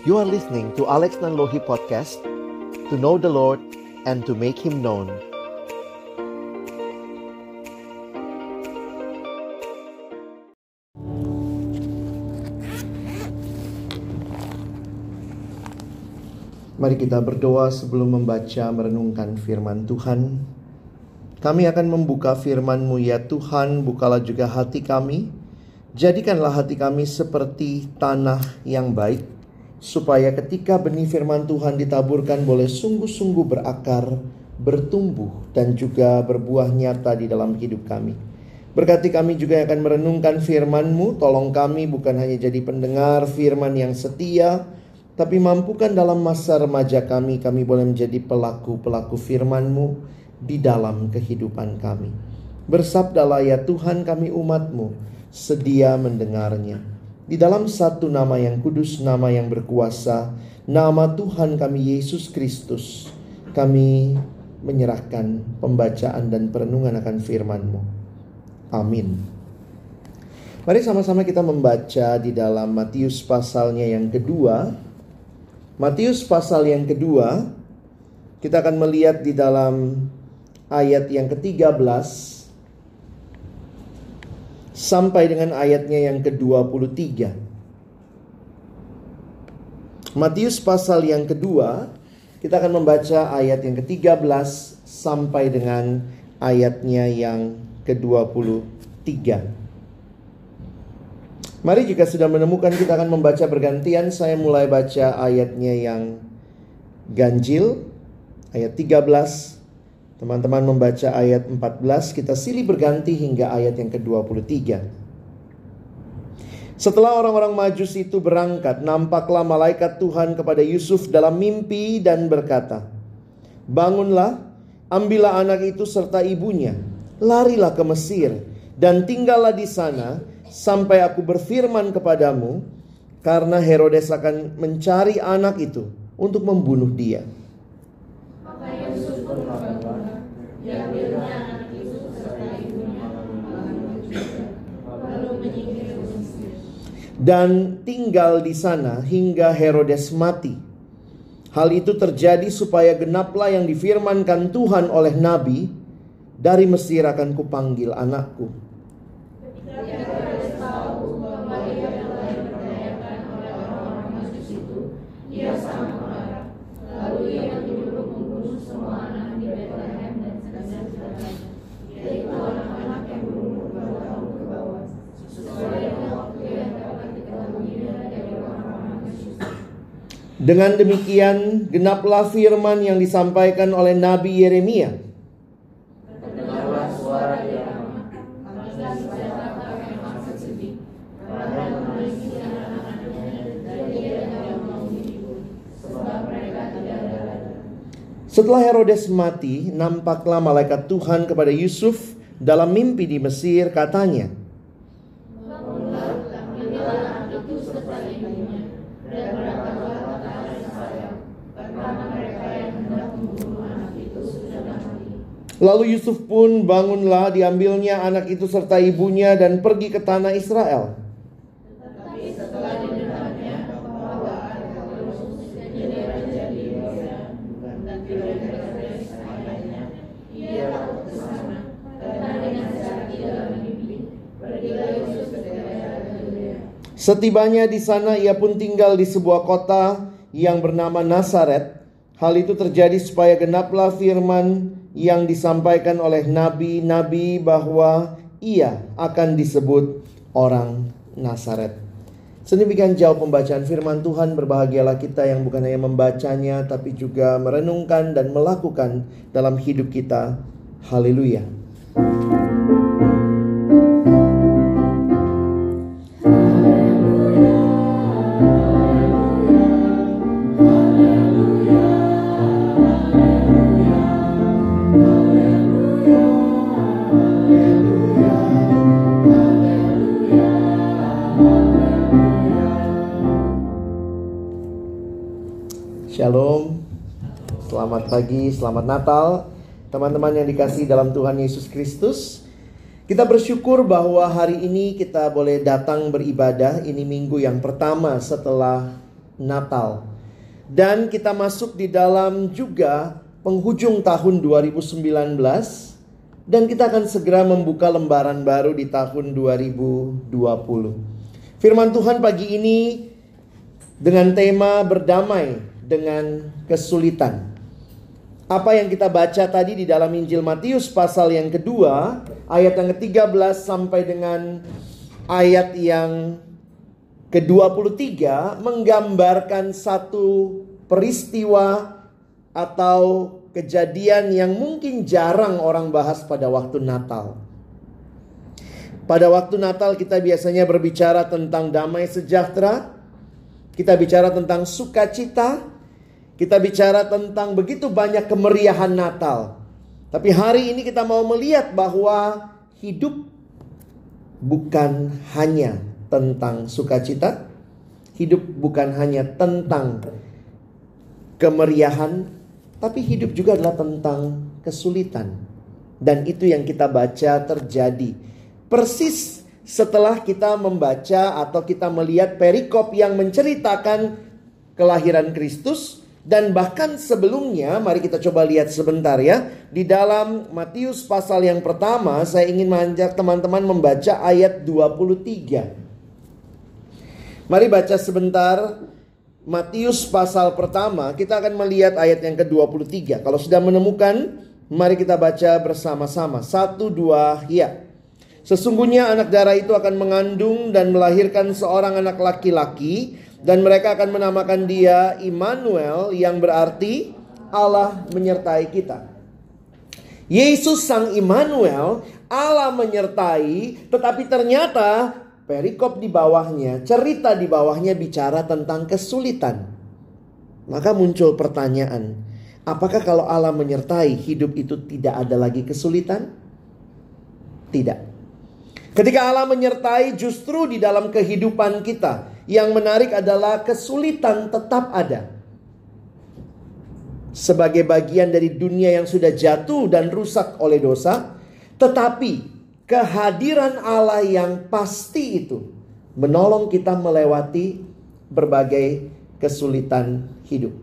You are listening to Alex Nanlohi Podcast To know the Lord and to make Him known. Mari kita berdoa sebelum membaca merenungkan firman Tuhan. Kami akan membuka firman-Mu ya Tuhan Bukalah juga hati kami. Jadikanlah hati kami seperti tanah yang baik Supaya ketika benih firman Tuhan ditaburkan boleh sungguh-sungguh berakar Bertumbuh dan juga berbuah nyata di dalam hidup kami Berkati kami juga yang akan merenungkan firman-Mu Tolong kami bukan hanya jadi pendengar firman yang setia tapi mampukan dalam masa remaja kami, kami boleh menjadi pelaku-pelaku firman-Mu di dalam kehidupan kami. Bersabdalah ya Tuhan kami umat-Mu, sedia mendengarnya. Di dalam satu nama yang kudus, nama yang berkuasa, nama Tuhan kami Yesus Kristus, kami menyerahkan pembacaan dan perenungan akan firman-Mu. Amin. Mari sama-sama kita membaca di dalam Matius pasalnya yang kedua, Matius pasal yang kedua, kita akan melihat di dalam ayat yang ke-13 sampai dengan ayatnya yang ke-23. Matius pasal yang kedua, kita akan membaca ayat yang ke-13 sampai dengan ayatnya yang ke-23. Mari jika sudah menemukan kita akan membaca bergantian Saya mulai baca ayatnya yang ganjil Ayat 13 Teman-teman membaca ayat 14 Kita silih berganti hingga ayat yang ke-23 Setelah orang-orang majus itu berangkat Nampaklah malaikat Tuhan kepada Yusuf dalam mimpi dan berkata Bangunlah, ambillah anak itu serta ibunya Larilah ke Mesir dan tinggallah di sana sampai aku berfirman kepadamu, karena Herodes akan mencari anak itu untuk membunuh dia. Dan tinggal di sana hingga Herodes mati. Hal itu terjadi supaya genaplah yang difirmankan Tuhan oleh Nabi, dari Mesir akan kupanggil anakku. Dengan demikian, genaplah firman yang disampaikan oleh Nabi Yeremia. Setelah Herodes mati, nampaklah malaikat Tuhan kepada Yusuf dalam mimpi di Mesir, katanya, Lalu Yusuf pun bangunlah diambilnya anak itu serta ibunya dan pergi ke tanah Israel. Setibanya di sana ia pun tinggal di sebuah kota yang bernama Nazaret. Hal itu terjadi supaya genaplah firman yang disampaikan oleh nabi-nabi bahwa ia akan disebut orang Nazaret. Sedemikian jauh pembacaan firman Tuhan, berbahagialah kita yang bukan hanya membacanya tapi juga merenungkan dan melakukan dalam hidup kita. Haleluya. Pagi, selamat Natal. Teman-teman yang dikasih dalam Tuhan Yesus Kristus. Kita bersyukur bahwa hari ini kita boleh datang beribadah. Ini minggu yang pertama setelah Natal. Dan kita masuk di dalam juga penghujung tahun 2019 dan kita akan segera membuka lembaran baru di tahun 2020. Firman Tuhan pagi ini dengan tema berdamai dengan kesulitan. Apa yang kita baca tadi di dalam Injil Matius pasal yang kedua, ayat yang ke-13 sampai dengan ayat yang ke-23 menggambarkan satu peristiwa atau kejadian yang mungkin jarang orang bahas pada waktu Natal. Pada waktu Natal kita biasanya berbicara tentang damai sejahtera, kita bicara tentang sukacita, kita bicara tentang begitu banyak kemeriahan Natal. Tapi hari ini kita mau melihat bahwa hidup bukan hanya tentang sukacita, hidup bukan hanya tentang kemeriahan, tapi hidup juga adalah tentang kesulitan. Dan itu yang kita baca terjadi. Persis setelah kita membaca atau kita melihat perikop yang menceritakan kelahiran Kristus dan bahkan sebelumnya mari kita coba lihat sebentar ya di dalam Matius pasal yang pertama saya ingin mengajak teman-teman membaca ayat 23 Mari baca sebentar Matius pasal pertama, kita akan melihat ayat yang ke-23. Kalau sudah menemukan, mari kita baca bersama-sama. Satu, dua, ya. Sesungguhnya anak darah itu akan mengandung dan melahirkan seorang anak laki-laki dan mereka akan menamakan dia Immanuel yang berarti Allah menyertai kita. Yesus sang Immanuel, Allah menyertai, tetapi ternyata perikop di bawahnya, cerita di bawahnya bicara tentang kesulitan. Maka muncul pertanyaan, apakah kalau Allah menyertai hidup itu tidak ada lagi kesulitan? Tidak. Ketika Allah menyertai justru di dalam kehidupan kita, yang menarik adalah kesulitan tetap ada. Sebagai bagian dari dunia yang sudah jatuh dan rusak oleh dosa, tetapi kehadiran Allah yang pasti itu menolong kita melewati berbagai kesulitan hidup.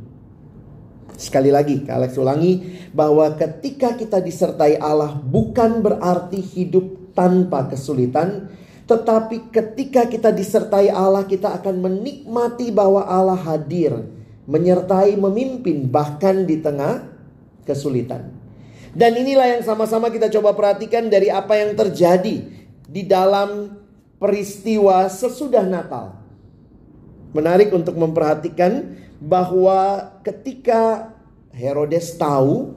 Sekali lagi, Alex ulangi bahwa ketika kita disertai Allah bukan berarti hidup tanpa kesulitan, tetapi ketika kita disertai Allah kita akan menikmati bahwa Allah hadir, menyertai, memimpin bahkan di tengah kesulitan. Dan inilah yang sama-sama kita coba perhatikan dari apa yang terjadi di dalam peristiwa sesudah Natal. Menarik untuk memperhatikan bahwa ketika Herodes tahu,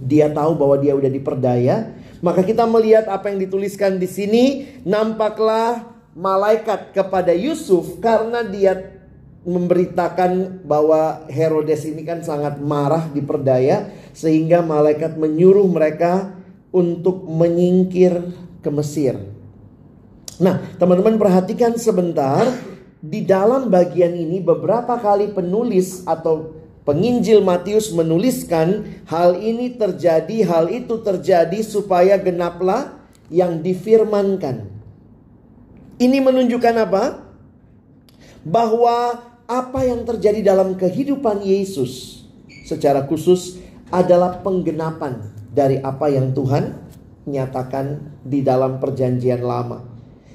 dia tahu bahwa dia udah diperdaya, maka kita melihat apa yang dituliskan di sini, nampaklah malaikat kepada Yusuf karena dia memberitakan bahwa Herodes ini kan sangat marah diperdaya sehingga malaikat menyuruh mereka untuk menyingkir ke Mesir. Nah, teman-teman perhatikan sebentar di dalam bagian ini beberapa kali penulis atau penginjil Matius menuliskan hal ini terjadi, hal itu terjadi supaya genaplah yang difirmankan. Ini menunjukkan apa? Bahwa apa yang terjadi dalam kehidupan Yesus secara khusus adalah penggenapan dari apa yang Tuhan nyatakan di dalam perjanjian lama.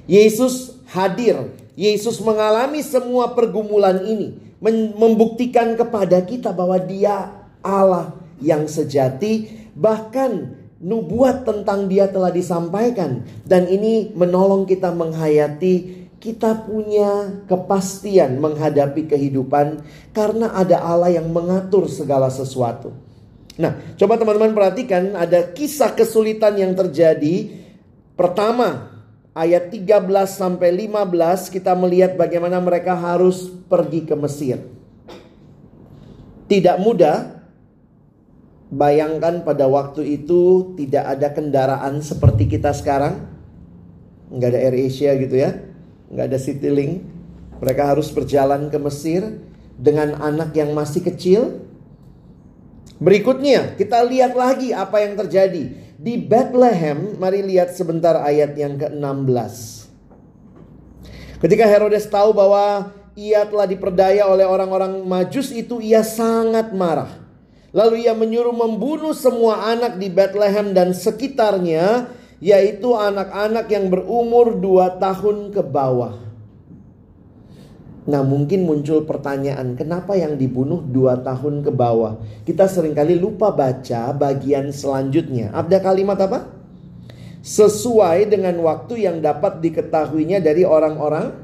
Yesus hadir, Yesus mengalami semua pergumulan ini, membuktikan kepada kita bahwa Dia Allah yang sejati, bahkan nubuat tentang Dia telah disampaikan, dan ini menolong kita menghayati kita punya kepastian menghadapi kehidupan karena ada Allah yang mengatur segala sesuatu. Nah, coba teman-teman perhatikan ada kisah kesulitan yang terjadi. Pertama, ayat 13 sampai 15 kita melihat bagaimana mereka harus pergi ke Mesir. Tidak mudah. Bayangkan pada waktu itu tidak ada kendaraan seperti kita sekarang. Nggak ada Air Asia gitu ya nggak ada Citylink. Mereka harus berjalan ke Mesir dengan anak yang masih kecil. Berikutnya, kita lihat lagi apa yang terjadi di Bethlehem. Mari lihat sebentar ayat yang ke-16. Ketika Herodes tahu bahwa ia telah diperdaya oleh orang-orang Majus itu ia sangat marah. Lalu ia menyuruh membunuh semua anak di Bethlehem dan sekitarnya, yaitu anak-anak yang berumur dua tahun ke bawah. Nah mungkin muncul pertanyaan kenapa yang dibunuh dua tahun ke bawah Kita sering kali lupa baca bagian selanjutnya Ada kalimat apa? Sesuai dengan waktu yang dapat diketahuinya dari orang-orang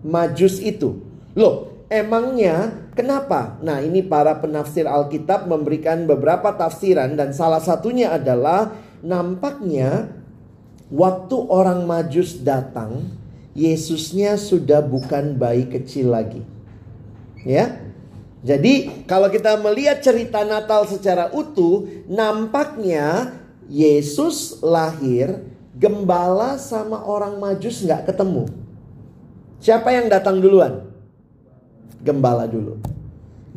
majus itu Loh, emangnya kenapa? Nah, ini para penafsir Alkitab memberikan beberapa tafsiran dan salah satunya adalah nampaknya waktu orang Majus datang, Yesusnya sudah bukan bayi kecil lagi. Ya. Jadi, kalau kita melihat cerita Natal secara utuh, nampaknya Yesus lahir, gembala sama orang Majus nggak ketemu. Siapa yang datang duluan? gembala dulu.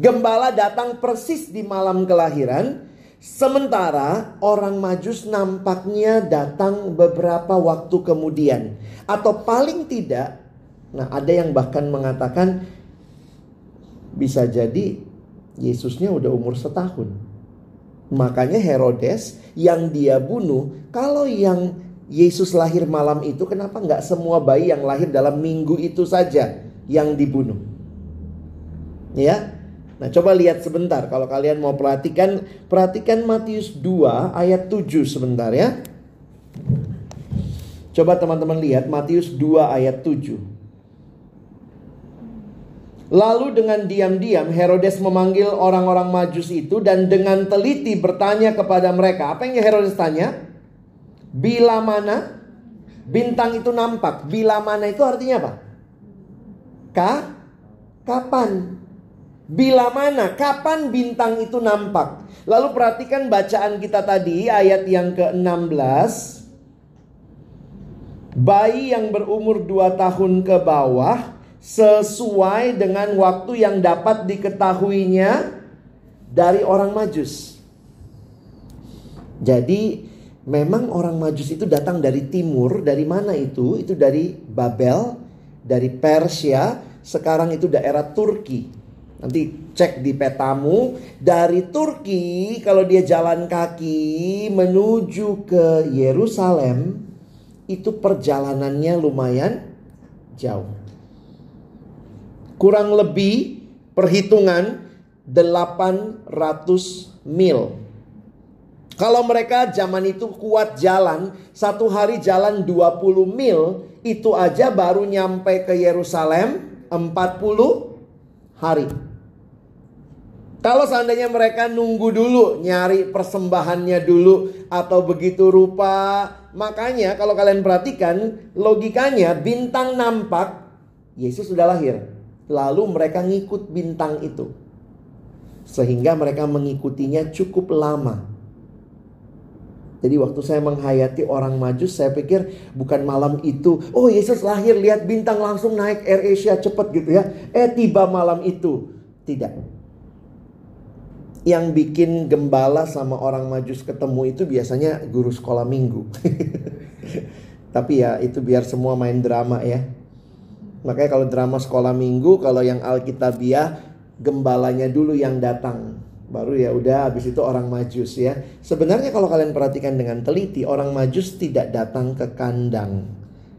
Gembala datang persis di malam kelahiran, sementara orang Majus nampaknya datang beberapa waktu kemudian, atau paling tidak, nah ada yang bahkan mengatakan bisa jadi Yesusnya udah umur setahun. Makanya Herodes yang dia bunuh, kalau yang Yesus lahir malam itu, kenapa nggak semua bayi yang lahir dalam minggu itu saja yang dibunuh? Ya. Nah, coba lihat sebentar kalau kalian mau perhatikan, perhatikan Matius 2 ayat 7 sebentar ya. Coba teman-teman lihat Matius 2 ayat 7. Lalu dengan diam-diam Herodes memanggil orang-orang Majus itu dan dengan teliti bertanya kepada mereka. Apa yang Herodes tanya? Bila mana bintang itu nampak? Bila mana itu artinya apa? Ka? Kapan? Bila mana? Kapan bintang itu nampak? Lalu perhatikan bacaan kita tadi ayat yang ke-16. Bayi yang berumur 2 tahun ke bawah sesuai dengan waktu yang dapat diketahuinya dari orang Majus. Jadi memang orang Majus itu datang dari timur, dari mana itu? Itu dari Babel, dari Persia, sekarang itu daerah Turki. Nanti cek di petamu dari Turki kalau dia jalan kaki menuju ke Yerusalem itu perjalanannya lumayan jauh. Kurang lebih perhitungan 800 mil. Kalau mereka zaman itu kuat jalan, satu hari jalan 20 mil, itu aja baru nyampe ke Yerusalem 40 hari. Kalau seandainya mereka nunggu dulu, nyari persembahannya dulu atau begitu rupa, makanya kalau kalian perhatikan logikanya bintang nampak, Yesus sudah lahir. Lalu mereka ngikut bintang itu. Sehingga mereka mengikutinya cukup lama. Jadi waktu saya menghayati orang majus, saya pikir bukan malam itu. Oh Yesus lahir, lihat bintang langsung naik Air Asia cepet gitu ya. Eh tiba malam itu. Tidak yang bikin gembala sama orang majus ketemu itu biasanya guru sekolah minggu. Tapi ya itu biar semua main drama ya. Makanya kalau drama sekolah minggu, kalau yang Alkitabiah gembalanya dulu yang datang. Baru ya udah habis itu orang majus ya. Sebenarnya kalau kalian perhatikan dengan teliti, orang majus tidak datang ke kandang.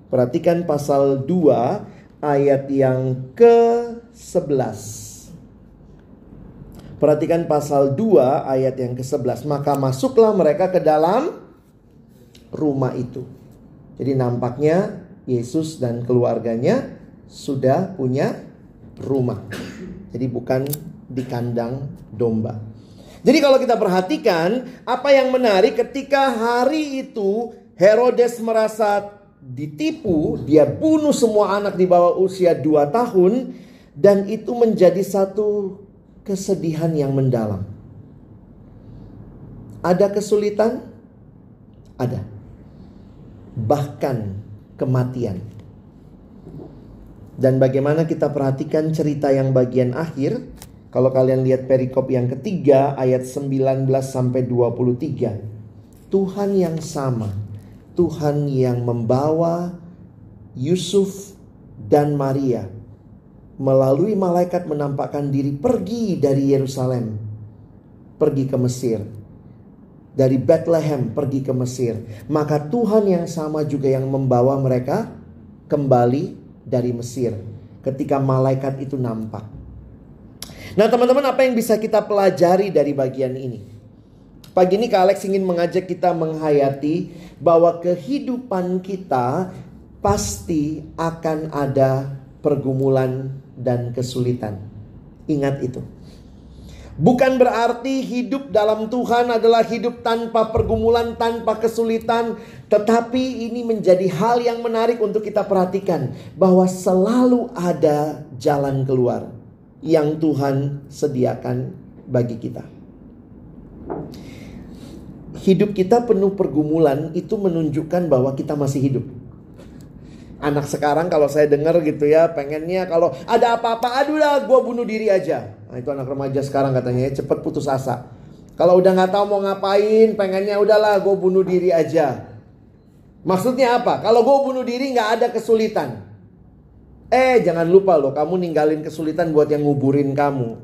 Perhatikan pasal 2 ayat yang ke-11. Perhatikan pasal 2 ayat yang ke-11. Maka masuklah mereka ke dalam rumah itu. Jadi nampaknya Yesus dan keluarganya sudah punya rumah. Jadi bukan di kandang domba. Jadi kalau kita perhatikan apa yang menarik ketika hari itu Herodes merasa ditipu, dia bunuh semua anak di bawah usia 2 tahun dan itu menjadi satu kesedihan yang mendalam. Ada kesulitan? Ada. Bahkan kematian. Dan bagaimana kita perhatikan cerita yang bagian akhir? Kalau kalian lihat perikop yang ketiga ayat 19 sampai 23. Tuhan yang sama. Tuhan yang membawa Yusuf dan Maria melalui malaikat menampakkan diri pergi dari Yerusalem, pergi ke Mesir. Dari Bethlehem pergi ke Mesir. Maka Tuhan yang sama juga yang membawa mereka kembali dari Mesir. Ketika malaikat itu nampak. Nah teman-teman apa yang bisa kita pelajari dari bagian ini? Pagi ini Kak Alex ingin mengajak kita menghayati bahwa kehidupan kita pasti akan ada pergumulan dan kesulitan. Ingat itu. Bukan berarti hidup dalam Tuhan adalah hidup tanpa pergumulan, tanpa kesulitan, tetapi ini menjadi hal yang menarik untuk kita perhatikan bahwa selalu ada jalan keluar yang Tuhan sediakan bagi kita hidup kita penuh pergumulan itu menunjukkan bahwa kita masih hidup. Anak sekarang kalau saya dengar gitu ya pengennya kalau ada apa-apa aduh lah gue bunuh diri aja. Nah itu anak remaja sekarang katanya ya cepet putus asa. Kalau udah nggak tahu mau ngapain pengennya udahlah gue bunuh diri aja. Maksudnya apa? Kalau gue bunuh diri nggak ada kesulitan. Eh jangan lupa loh kamu ninggalin kesulitan buat yang nguburin kamu.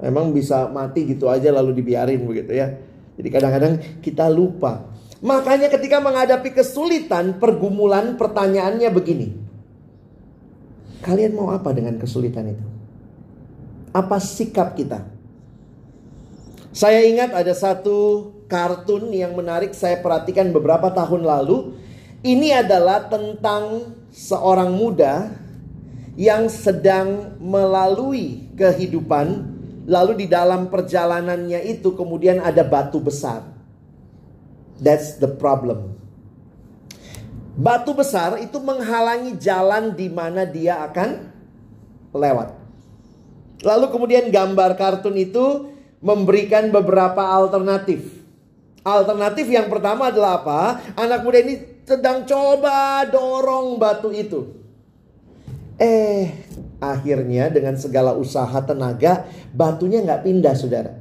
Emang bisa mati gitu aja lalu dibiarin begitu ya. Jadi kadang-kadang kita lupa. Makanya ketika menghadapi kesulitan, pergumulan, pertanyaannya begini. Kalian mau apa dengan kesulitan itu? Apa sikap kita? Saya ingat ada satu kartun yang menarik saya perhatikan beberapa tahun lalu. Ini adalah tentang seorang muda yang sedang melalui kehidupan Lalu di dalam perjalanannya itu kemudian ada batu besar. That's the problem. Batu besar itu menghalangi jalan di mana dia akan lewat. Lalu kemudian gambar kartun itu memberikan beberapa alternatif. Alternatif yang pertama adalah apa? Anak muda ini sedang coba dorong batu itu. Eh, Akhirnya dengan segala usaha tenaga batunya nggak pindah saudara.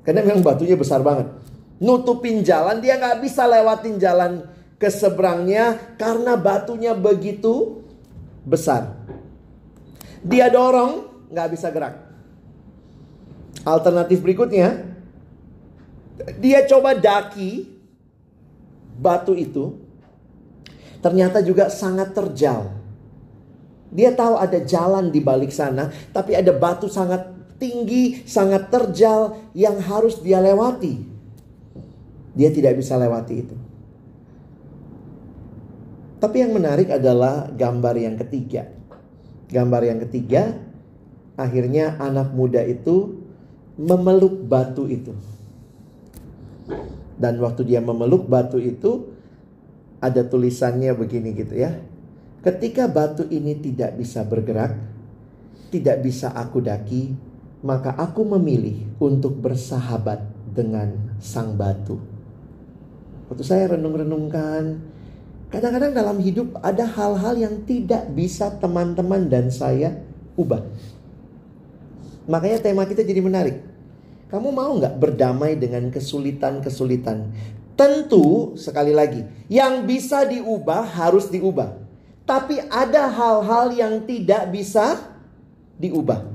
Karena memang batunya besar banget. Nutupin jalan dia nggak bisa lewatin jalan ke seberangnya karena batunya begitu besar. Dia dorong nggak bisa gerak. Alternatif berikutnya, dia coba daki batu itu, ternyata juga sangat terjal. Dia tahu ada jalan di balik sana, tapi ada batu sangat tinggi, sangat terjal yang harus dia lewati. Dia tidak bisa lewati itu. Tapi yang menarik adalah gambar yang ketiga. Gambar yang ketiga, akhirnya anak muda itu memeluk batu itu. Dan waktu dia memeluk batu itu, ada tulisannya begini gitu ya. Ketika batu ini tidak bisa bergerak, tidak bisa aku daki, maka aku memilih untuk bersahabat dengan sang batu. Waktu saya renung-renungkan, kadang-kadang dalam hidup ada hal-hal yang tidak bisa teman-teman dan saya ubah. Makanya tema kita jadi menarik. Kamu mau nggak berdamai dengan kesulitan-kesulitan? Tentu, sekali lagi, yang bisa diubah harus diubah. Tapi ada hal-hal yang tidak bisa diubah.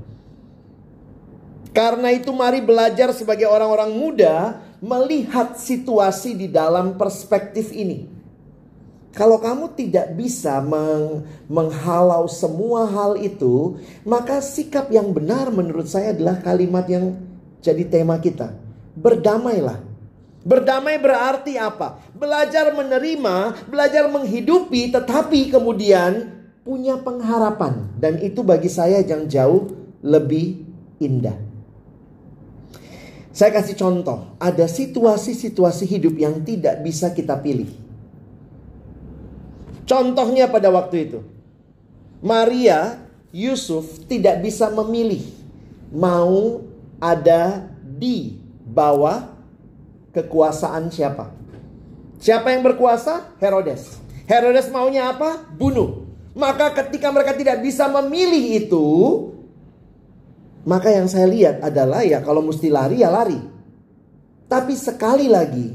Karena itu mari belajar sebagai orang-orang muda melihat situasi di dalam perspektif ini. Kalau kamu tidak bisa meng menghalau semua hal itu, maka sikap yang benar menurut saya adalah kalimat yang jadi tema kita. Berdamailah Berdamai berarti apa? Belajar menerima, belajar menghidupi, tetapi kemudian punya pengharapan. Dan itu bagi saya yang jauh lebih indah. Saya kasih contoh, ada situasi-situasi hidup yang tidak bisa kita pilih. Contohnya pada waktu itu, Maria Yusuf tidak bisa memilih mau ada di bawah kekuasaan siapa? Siapa yang berkuasa? Herodes. Herodes maunya apa? Bunuh. Maka ketika mereka tidak bisa memilih itu, maka yang saya lihat adalah ya kalau mesti lari ya lari. Tapi sekali lagi,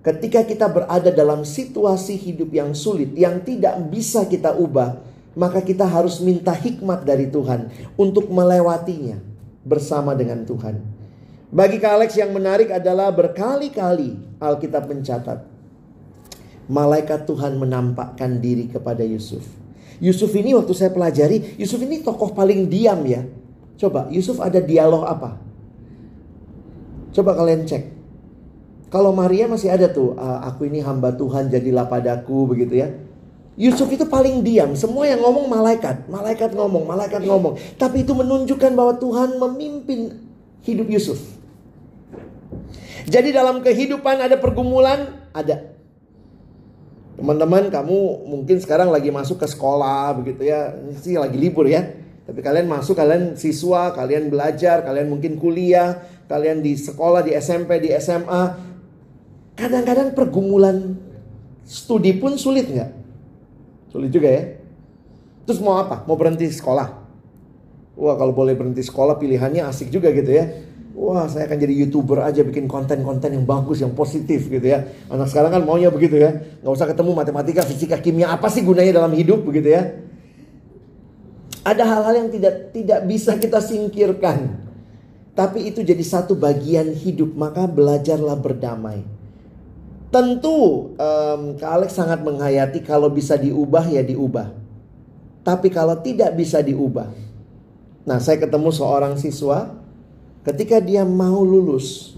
ketika kita berada dalam situasi hidup yang sulit, yang tidak bisa kita ubah, maka kita harus minta hikmat dari Tuhan untuk melewatinya bersama dengan Tuhan. Bagi Kak Alex yang menarik adalah berkali-kali Alkitab mencatat malaikat Tuhan menampakkan diri kepada Yusuf. Yusuf ini waktu saya pelajari, Yusuf ini tokoh paling diam ya. Coba Yusuf ada dialog apa? Coba kalian cek. Kalau Maria masih ada tuh, aku ini hamba Tuhan jadilah padaku begitu ya. Yusuf itu paling diam, semua yang ngomong malaikat, malaikat ngomong, malaikat ngomong. Tapi itu menunjukkan bahwa Tuhan memimpin hidup Yusuf. Jadi dalam kehidupan ada pergumulan, ada. Teman-teman, kamu mungkin sekarang lagi masuk ke sekolah begitu ya, ini sih lagi libur ya. Tapi kalian masuk, kalian siswa, kalian belajar, kalian mungkin kuliah, kalian di sekolah, di SMP, di SMA. Kadang-kadang pergumulan studi pun sulit nggak? Sulit juga ya. Terus mau apa? Mau berhenti sekolah? Wah kalau boleh berhenti sekolah pilihannya asik juga gitu ya. Wah saya akan jadi youtuber aja bikin konten-konten yang bagus, yang positif gitu ya. Anak sekarang kan maunya begitu ya. Nggak usah ketemu matematika, fisika, kimia. Apa sih gunanya dalam hidup begitu ya. Ada hal-hal yang tidak tidak bisa kita singkirkan. Tapi itu jadi satu bagian hidup. Maka belajarlah berdamai. Tentu um, Kak Alex sangat menghayati kalau bisa diubah ya diubah. Tapi kalau tidak bisa diubah. Nah saya ketemu seorang siswa ketika dia mau lulus.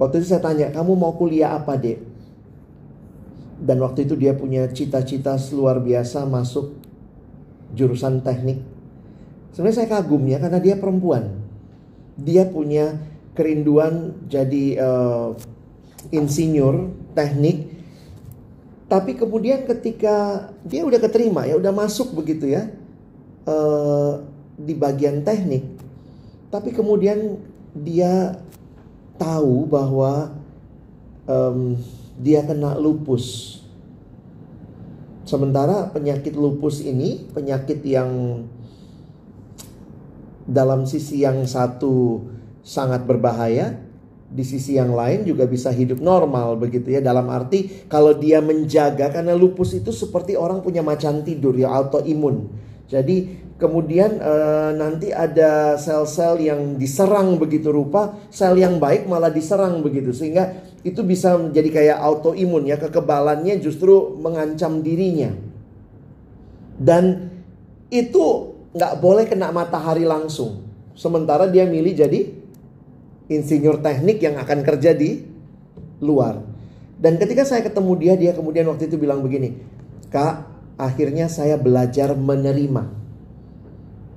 Waktu itu saya tanya, kamu mau kuliah apa dek? Dan waktu itu dia punya cita-cita luar biasa masuk jurusan teknik. Sebenarnya saya kagum ya karena dia perempuan. Dia punya kerinduan jadi uh, insinyur teknik tapi kemudian ketika dia udah keterima ya udah masuk begitu ya uh, di bagian teknik tapi kemudian dia tahu bahwa um, dia kena lupus sementara penyakit lupus ini penyakit yang dalam sisi yang satu sangat berbahaya di sisi yang lain juga bisa hidup normal begitu ya. Dalam arti kalau dia menjaga karena lupus itu seperti orang punya macan tidur ya autoimun. Jadi kemudian e, nanti ada sel-sel yang diserang begitu rupa sel yang baik malah diserang begitu. Sehingga itu bisa menjadi kayak autoimun ya kekebalannya justru mengancam dirinya dan itu nggak boleh kena matahari langsung sementara dia milih jadi insinyur teknik yang akan kerja di luar. Dan ketika saya ketemu dia, dia kemudian waktu itu bilang begini, Kak, akhirnya saya belajar menerima.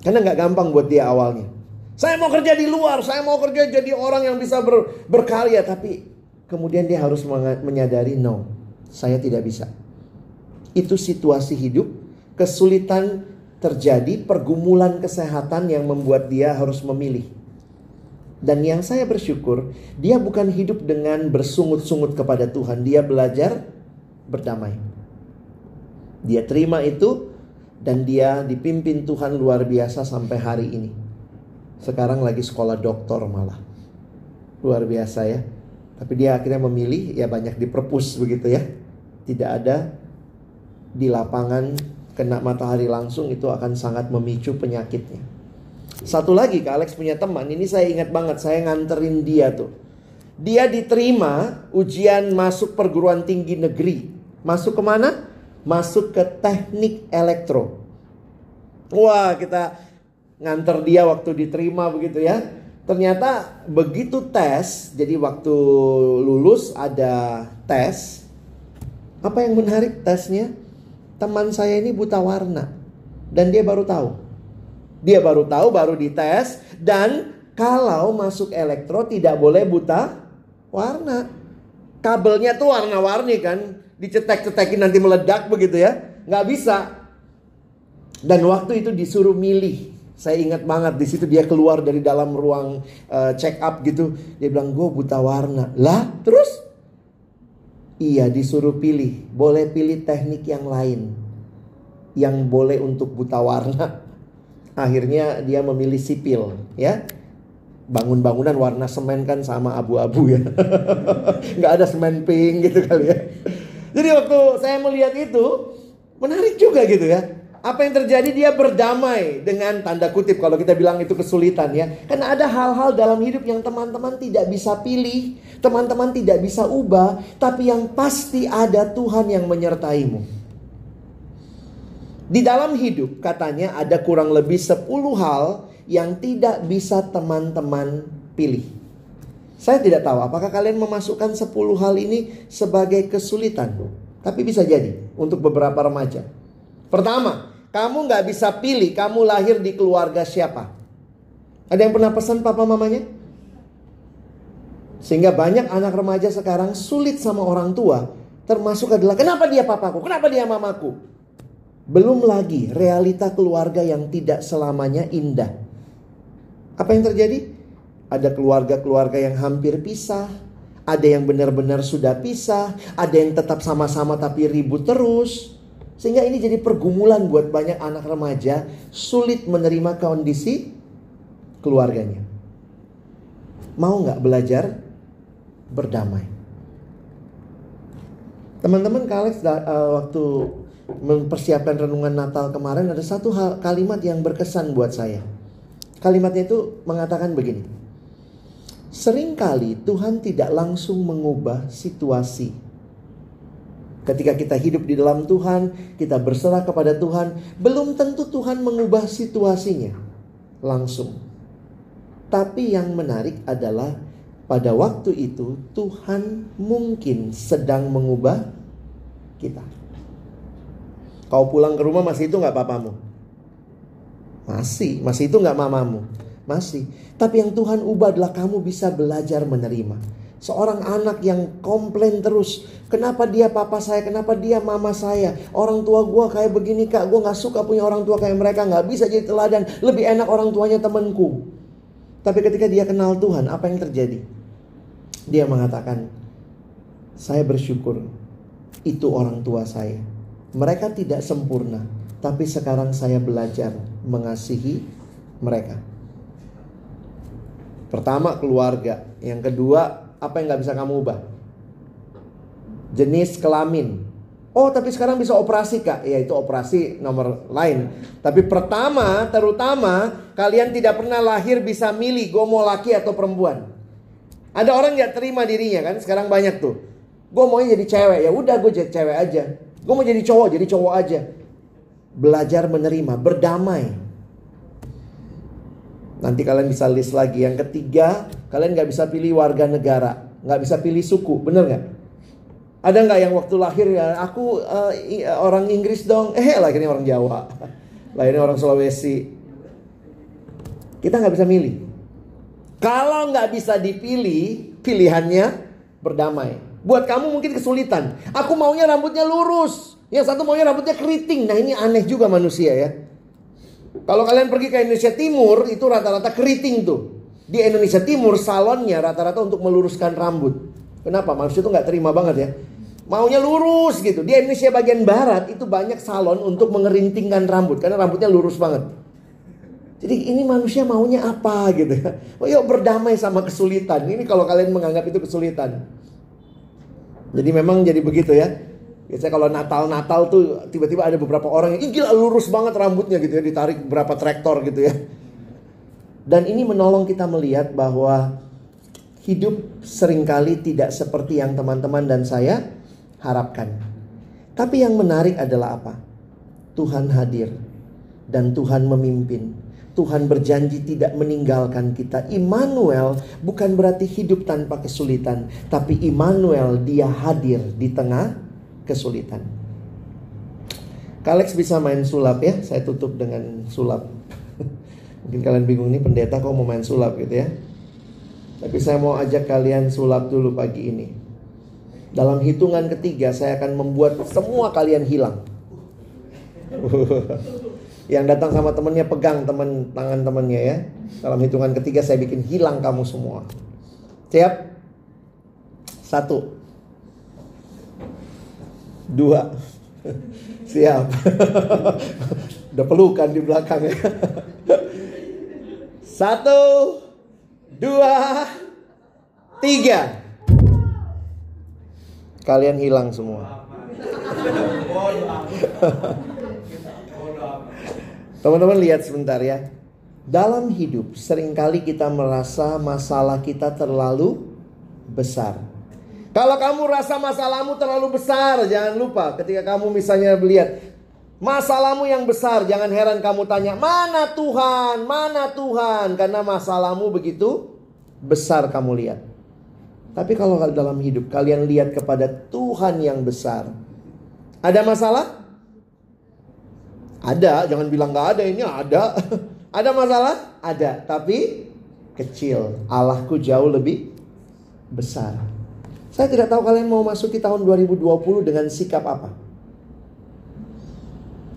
Karena nggak gampang buat dia awalnya. Saya mau kerja di luar, saya mau kerja jadi orang yang bisa ber, berkarya. Tapi kemudian dia harus menyadari, no, saya tidak bisa. Itu situasi hidup, kesulitan terjadi, pergumulan kesehatan yang membuat dia harus memilih. Dan yang saya bersyukur, dia bukan hidup dengan bersungut-sungut kepada Tuhan. Dia belajar berdamai. Dia terima itu dan dia dipimpin Tuhan luar biasa sampai hari ini. Sekarang lagi sekolah doktor malah. Luar biasa ya. Tapi dia akhirnya memilih ya banyak di perpus begitu ya. Tidak ada di lapangan kena matahari langsung itu akan sangat memicu penyakitnya. Satu lagi Kak Alex punya teman, ini saya ingat banget, saya nganterin dia tuh. Dia diterima ujian masuk perguruan tinggi negeri. Masuk ke mana? Masuk ke teknik elektro. Wah kita nganter dia waktu diterima begitu ya. Ternyata begitu tes, jadi waktu lulus ada tes. Apa yang menarik tesnya? Teman saya ini buta warna. Dan dia baru tahu. Dia baru tahu, baru dites. Dan kalau masuk elektro tidak boleh buta warna. Kabelnya tuh warna-warni kan. Dicetek-cetekin nanti meledak begitu ya. Nggak bisa. Dan waktu itu disuruh milih. Saya ingat banget di situ dia keluar dari dalam ruang uh, check up gitu. Dia bilang gue buta warna. Lah terus? Iya disuruh pilih. Boleh pilih teknik yang lain. Yang boleh untuk buta warna akhirnya dia memilih sipil ya bangun bangunan warna semen kan sama abu-abu ya nggak ada semen pink gitu kali ya jadi waktu saya melihat itu menarik juga gitu ya Apa yang terjadi? Dia berdamai dengan tanda kutip kalau kita bilang itu kesulitan ya. Karena ada hal-hal dalam hidup yang teman-teman tidak bisa pilih, teman-teman tidak bisa ubah, tapi yang pasti ada Tuhan yang menyertaimu. Di dalam hidup katanya ada kurang lebih 10 hal yang tidak bisa teman-teman pilih. Saya tidak tahu apakah kalian memasukkan 10 hal ini sebagai kesulitan. Tapi bisa jadi untuk beberapa remaja. Pertama, kamu nggak bisa pilih kamu lahir di keluarga siapa. Ada yang pernah pesan papa mamanya? Sehingga banyak anak remaja sekarang sulit sama orang tua. Termasuk adalah kenapa dia papaku, kenapa dia mamaku. Belum lagi realita keluarga yang tidak selamanya indah. Apa yang terjadi? Ada keluarga-keluarga yang hampir pisah. Ada yang benar-benar sudah pisah. Ada yang tetap sama-sama tapi ribut terus. Sehingga ini jadi pergumulan buat banyak anak remaja sulit menerima kondisi keluarganya. Mau nggak belajar berdamai? Teman-teman Kalex uh, waktu mempersiapkan renungan Natal kemarin ada satu hal, kalimat yang berkesan buat saya. Kalimatnya itu mengatakan begini. Seringkali Tuhan tidak langsung mengubah situasi Ketika kita hidup di dalam Tuhan, kita berserah kepada Tuhan, belum tentu Tuhan mengubah situasinya langsung. Tapi yang menarik adalah pada waktu itu Tuhan mungkin sedang mengubah kita. Kau pulang ke rumah masih itu nggak papamu? Masih, masih itu nggak mamamu? Masih. Tapi yang Tuhan ubah adalah kamu bisa belajar menerima. Seorang anak yang komplain terus. Kenapa dia papa saya? Kenapa dia mama saya? Orang tua gue kayak begini kak. Gue gak suka punya orang tua kayak mereka. Gak bisa jadi teladan. Lebih enak orang tuanya temanku. Tapi ketika dia kenal Tuhan, apa yang terjadi? Dia mengatakan, saya bersyukur itu orang tua saya. Mereka tidak sempurna, tapi sekarang saya belajar mengasihi mereka. Pertama keluarga, yang kedua apa yang nggak bisa kamu ubah? Jenis kelamin. Oh tapi sekarang bisa operasi kak. Ya itu operasi nomor lain. Tapi pertama terutama Kalian tidak pernah lahir bisa milih Gue mau laki atau perempuan. Ada orang nggak terima dirinya kan? Sekarang banyak tuh. Gue mau jadi cewek. Ya udah gue jadi cewek aja. Gue mau jadi cowok jadi cowok aja. Belajar menerima Berdamai Nanti kalian bisa list lagi Yang ketiga Kalian nggak bisa pilih warga negara, nggak bisa pilih suku, bener nggak? Ada nggak yang waktu lahir ya aku uh, orang Inggris dong, eh lahirnya orang Jawa, lahirnya orang Sulawesi. Kita nggak bisa milih. Kalau nggak bisa dipilih, pilihannya berdamai. Buat kamu mungkin kesulitan. Aku maunya rambutnya lurus. Yang satu maunya rambutnya keriting. Nah ini aneh juga manusia ya. Kalau kalian pergi ke Indonesia Timur itu rata-rata keriting tuh. Di Indonesia Timur salonnya rata-rata untuk meluruskan rambut. Kenapa? Manusia itu nggak terima banget ya. Maunya lurus gitu. Di Indonesia bagian barat itu banyak salon untuk mengerintingkan rambut karena rambutnya lurus banget. Jadi ini manusia maunya apa gitu ya. Oh yuk berdamai sama kesulitan. Ini kalau kalian menganggap itu kesulitan. Jadi memang jadi begitu ya. Biasanya kalau Natal-Natal tuh tiba-tiba ada beberapa orang yang gila lurus banget rambutnya gitu ya, ditarik berapa traktor gitu ya. Dan ini menolong kita melihat bahwa hidup sering kali tidak seperti yang teman-teman dan saya harapkan. Tapi yang menarik adalah apa? Tuhan hadir dan Tuhan memimpin. Tuhan berjanji tidak meninggalkan kita. Immanuel bukan berarti hidup tanpa kesulitan, tapi Immanuel dia hadir di tengah kesulitan. Kalex bisa main sulap ya, saya tutup dengan sulap. Mungkin kalian bingung nih pendeta kok mau main sulap gitu ya. Tapi saya mau ajak kalian sulap dulu pagi ini. Dalam hitungan ketiga saya akan membuat semua kalian hilang. Yang datang sama temennya pegang temen tangan temennya ya. Dalam hitungan ketiga saya bikin hilang kamu semua. Siap? Satu. Dua. Siap. Udah pelukan di belakang ya. Satu, dua, tiga. Kalian hilang semua. Teman-teman lihat sebentar ya. Dalam hidup sering kali kita merasa masalah kita terlalu besar. Kalau kamu rasa masalahmu terlalu besar, jangan lupa ketika kamu misalnya melihat masalahmu yang besar, jangan heran kamu tanya, "Mana Tuhan? Mana Tuhan?" Karena masalahmu begitu besar kamu lihat. Tapi kalau dalam hidup kalian lihat kepada Tuhan yang besar, ada masalah? Ada, jangan bilang nggak ada, ini ada. ada masalah? Ada, tapi kecil. Allahku jauh lebih besar. Saya tidak tahu kalian mau masuki tahun 2020 dengan sikap apa.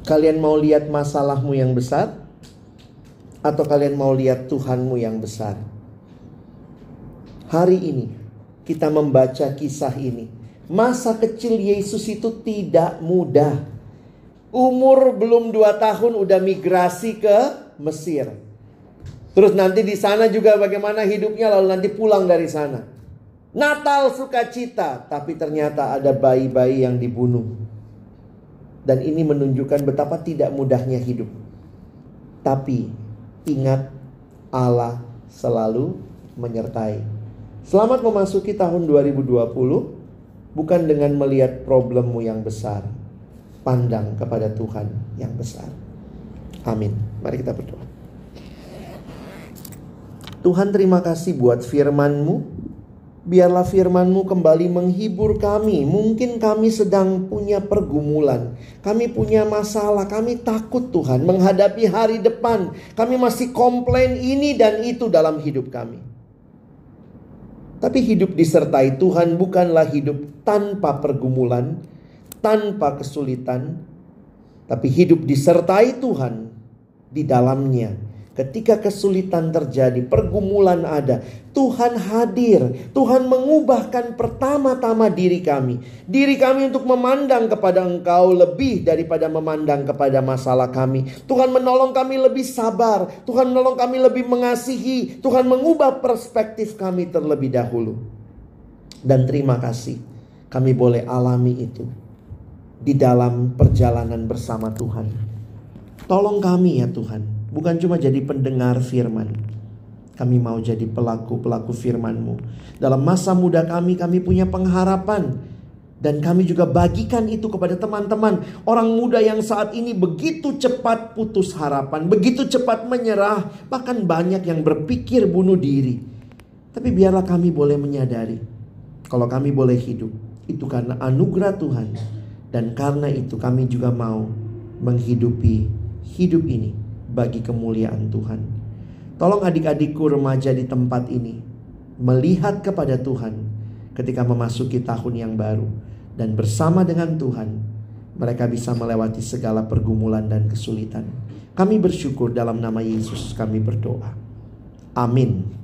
Kalian mau lihat masalahmu yang besar? Atau kalian mau lihat Tuhanmu yang besar? Hari ini kita membaca kisah ini. Masa kecil Yesus itu tidak mudah. Umur belum dua tahun udah migrasi ke Mesir. Terus nanti di sana juga bagaimana hidupnya lalu nanti pulang dari sana. Natal sukacita, tapi ternyata ada bayi-bayi yang dibunuh. Dan ini menunjukkan betapa tidak mudahnya hidup. Tapi ingat Allah selalu menyertai. Selamat memasuki tahun 2020 bukan dengan melihat problemmu yang besar. Pandang kepada Tuhan yang besar. Amin. Mari kita berdoa. Tuhan terima kasih buat firman-Mu Biarlah firman-Mu kembali menghibur kami. Mungkin kami sedang punya pergumulan. Kami punya masalah. Kami takut Tuhan menghadapi hari depan. Kami masih komplain ini dan itu dalam hidup kami. Tapi hidup disertai Tuhan bukanlah hidup tanpa pergumulan, tanpa kesulitan. Tapi hidup disertai Tuhan di dalamnya Ketika kesulitan terjadi, pergumulan ada, Tuhan hadir. Tuhan mengubahkan pertama-tama diri kami. Diri kami untuk memandang kepada Engkau lebih daripada memandang kepada masalah kami. Tuhan menolong kami lebih sabar. Tuhan menolong kami lebih mengasihi. Tuhan mengubah perspektif kami terlebih dahulu. Dan terima kasih, kami boleh alami itu di dalam perjalanan bersama Tuhan. Tolong kami ya Tuhan Bukan cuma jadi pendengar firman. Kami mau jadi pelaku-pelaku firman-Mu. Dalam masa muda kami, kami punya pengharapan. Dan kami juga bagikan itu kepada teman-teman. Orang muda yang saat ini begitu cepat putus harapan. Begitu cepat menyerah. Bahkan banyak yang berpikir bunuh diri. Tapi biarlah kami boleh menyadari. Kalau kami boleh hidup. Itu karena anugerah Tuhan. Dan karena itu kami juga mau menghidupi hidup ini bagi kemuliaan Tuhan. Tolong adik-adikku remaja di tempat ini melihat kepada Tuhan ketika memasuki tahun yang baru dan bersama dengan Tuhan mereka bisa melewati segala pergumulan dan kesulitan. Kami bersyukur dalam nama Yesus kami berdoa. Amin.